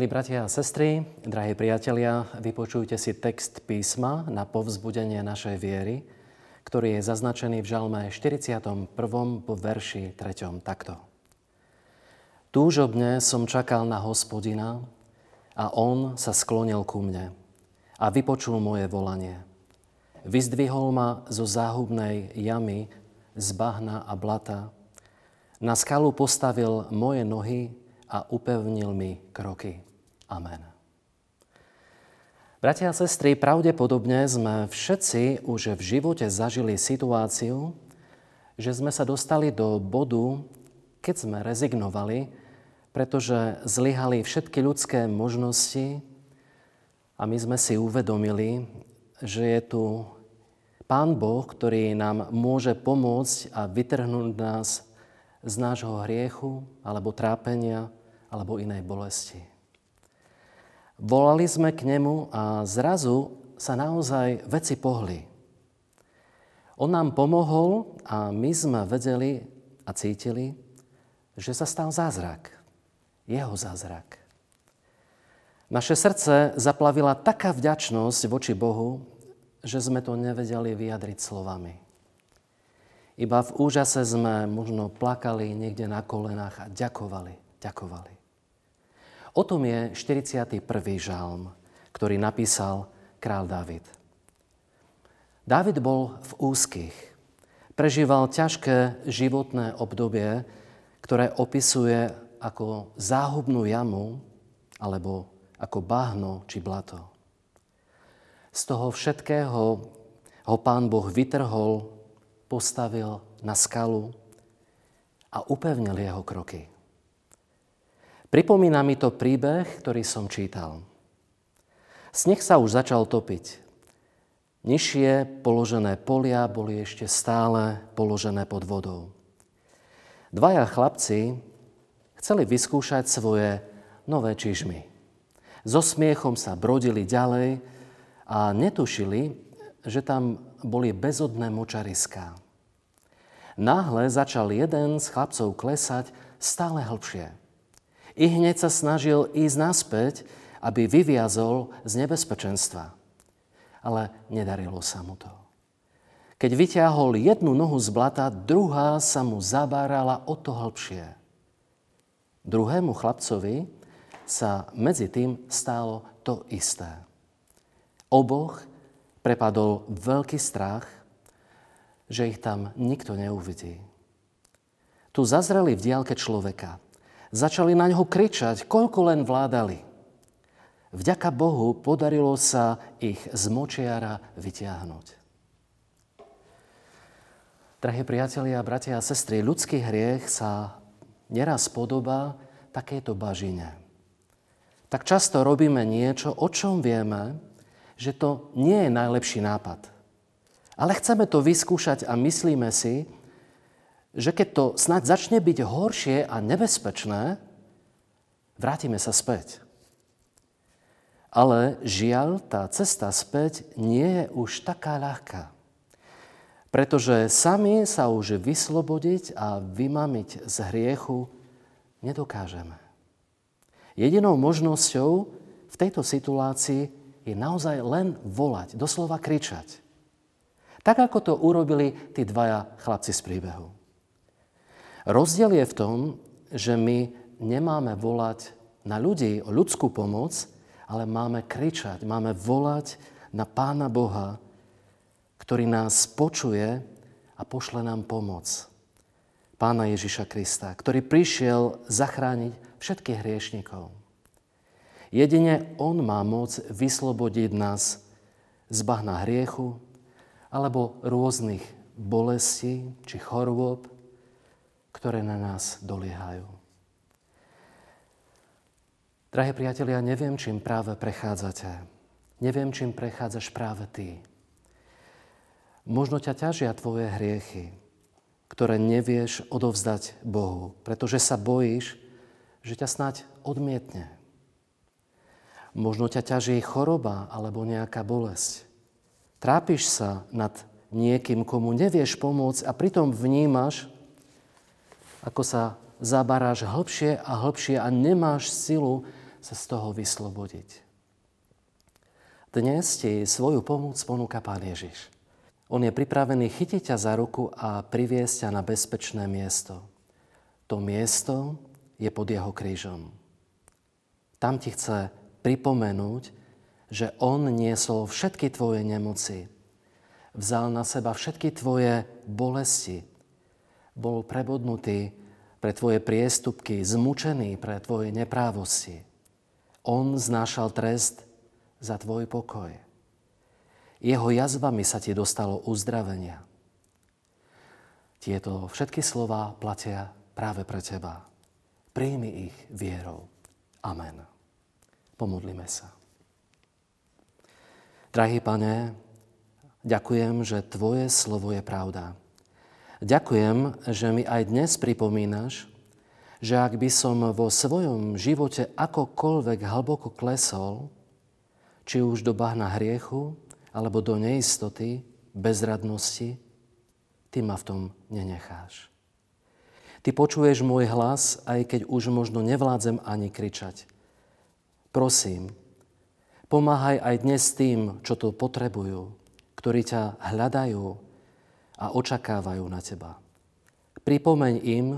Milí bratia a sestry, drahí priatelia, vypočujte si text písma na povzbudenie našej viery, ktorý je zaznačený v žalme 41. po verši 3. takto. Túžobne som čakal na hospodina a on sa sklonil ku mne a vypočul moje volanie. Vyzdvihol ma zo záhubnej jamy, z bahna a blata. Na skalu postavil moje nohy a upevnil mi kroky. Amen. Bratia a sestry, pravdepodobne sme všetci už v živote zažili situáciu, že sme sa dostali do bodu, keď sme rezignovali, pretože zlyhali všetky ľudské možnosti a my sme si uvedomili, že je tu Pán Boh, ktorý nám môže pomôcť a vytrhnúť nás z nášho hriechu alebo trápenia, alebo inej bolesti. Volali sme k nemu a zrazu sa naozaj veci pohli. On nám pomohol a my sme vedeli a cítili, že sa stal zázrak. Jeho zázrak. Naše srdce zaplavila taká vďačnosť voči Bohu, že sme to nevedeli vyjadriť slovami. Iba v úžase sme možno plakali niekde na kolenách a ďakovali, ďakovali. O tom je 41. žalm, ktorý napísal král David. David bol v úzkých. Prežíval ťažké životné obdobie, ktoré opisuje ako záhubnú jamu alebo ako bahno či blato. Z toho všetkého ho pán Boh vytrhol, postavil na skalu a upevnil jeho kroky. Pripomína mi to príbeh, ktorý som čítal. Sneh sa už začal topiť. Nižšie položené polia boli ešte stále položené pod vodou. Dvaja chlapci chceli vyskúšať svoje nové čižmy. So smiechom sa brodili ďalej a netušili, že tam boli bezodné močariská. Náhle začal jeden z chlapcov klesať stále hlbšie. I hneď sa snažil ísť naspäť, aby vyviazol z nebezpečenstva. Ale nedarilo sa mu to. Keď vyťahol jednu nohu z blata, druhá sa mu zabárala o to hlbšie. Druhému chlapcovi sa medzi tým stálo to isté. Oboch prepadol veľký strach, že ich tam nikto neuvidí. Tu zazreli v diálke človeka – Začali na ňo kričať, koľko len vládali. Vďaka Bohu podarilo sa ich z močiara vyťahnuť. Drahí priatelia, bratia a sestry, ľudský hriech sa neraz podobá takéto bažine. Tak často robíme niečo, o čom vieme, že to nie je najlepší nápad. Ale chceme to vyskúšať a myslíme si, že keď to snáď začne byť horšie a nebezpečné, vrátime sa späť. Ale žiaľ, tá cesta späť nie je už taká ľahká. Pretože sami sa už vyslobodiť a vymamiť z hriechu nedokážeme. Jedinou možnosťou v tejto situácii je naozaj len volať, doslova kričať. Tak ako to urobili tí dvaja chlapci z príbehu. Rozdiel je v tom, že my nemáme volať na ľudí o ľudskú pomoc, ale máme kričať, máme volať na Pána Boha, ktorý nás počuje a pošle nám pomoc. Pána Ježiša Krista, ktorý prišiel zachrániť všetkých hriešnikov. Jedine On má moc vyslobodiť nás z bahna hriechu alebo rôznych bolestí či chorôb, ktoré na nás doliehajú. Drahí priatelia, neviem, čím práve prechádzate. Neviem, čím prechádzaš práve ty. Možno ťa ťažia tvoje hriechy, ktoré nevieš odovzdať Bohu, pretože sa bojíš, že ťa snať odmietne. Možno ťa ťaží choroba alebo nejaká bolesť. Trápiš sa nad niekým, komu nevieš pomôcť a pritom vnímaš, ako sa zabaráš hlbšie a hlbšie a nemáš silu sa z toho vyslobodiť. Dnes ti svoju pomoc ponúka Pán Ježiš. On je pripravený chytiť ťa za ruku a priviesť ťa na bezpečné miesto. To miesto je pod jeho krížom. Tam ti chce pripomenúť, že On niesol všetky tvoje nemoci. Vzal na seba všetky tvoje bolesti. Bol prebodnutý pre tvoje priestupky, zmučený pre tvoje neprávosti. On znášal trest za tvoj pokoj. Jeho jazvami sa ti dostalo uzdravenia. Tieto všetky slova platia práve pre teba. Príjmi ich vierou. Amen. Pomodlíme sa. Drahý pane, ďakujem, že Tvoje slovo je pravda. Ďakujem, že mi aj dnes pripomínaš, že ak by som vo svojom živote akokoľvek hlboko klesol, či už do bahna hriechu, alebo do neistoty, bezradnosti, ty ma v tom nenecháš. Ty počuješ môj hlas, aj keď už možno nevládzem ani kričať. Prosím, pomáhaj aj dnes tým, čo to potrebujú, ktorí ťa hľadajú a očakávajú na teba. Pripomeň im,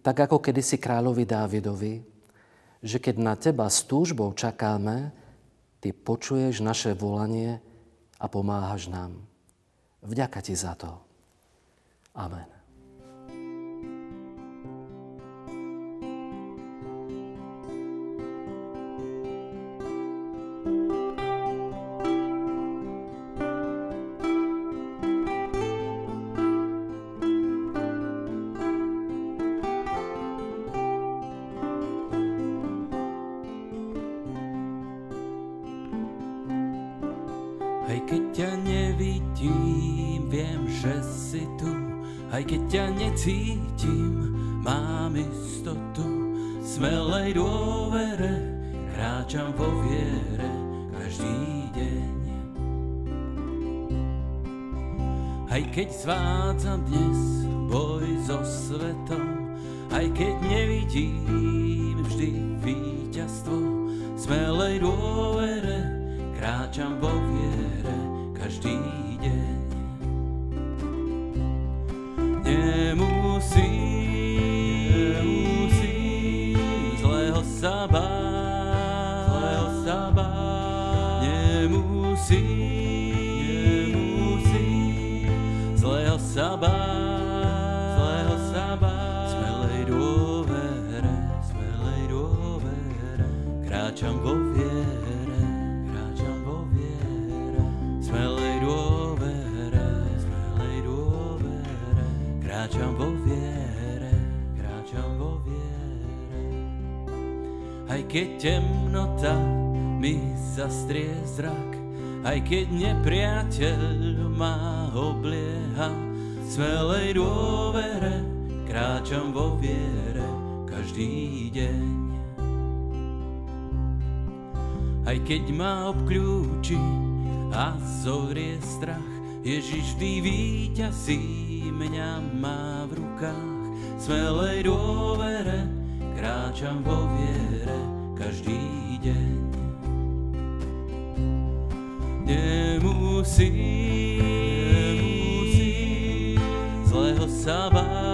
tak ako kedysi kráľovi Dávidovi, že keď na teba s túžbou čakáme, Ty počuješ naše volanie a pomáhaš nám. Vďaka Ti za to. Amen. Keď ťa nevidím, viem, že si tu. Aj keď ťa necítim, mám istotu. Smelej dôvere, kráčam vo viere každý deň. Aj keď zvádzam dnes boj so svetom, aj keď nevidím vždy víťazstvo, smelej dôvere, kráčam zlého sa báť, zlého sa báť. Smelej dôvere, smelej dôvere, kráčam vo viere. kráčam vo viere, kráčam vo viere. Aj keď temnota mi zastrie zrak, aj keď nepriateľ ma oblieha, smelej dôvere kráčam vo viere každý deň. Aj keď ma obklúči a zovrie strach, Ježiš vždy víťazí mňa má v rukách, smelej dôvere, kráčam vo viere každý deň. Nemusí, sa báť,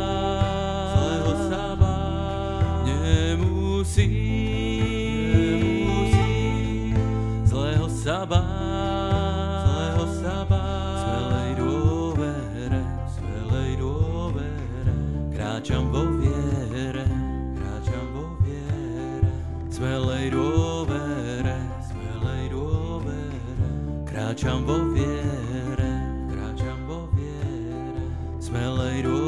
smelej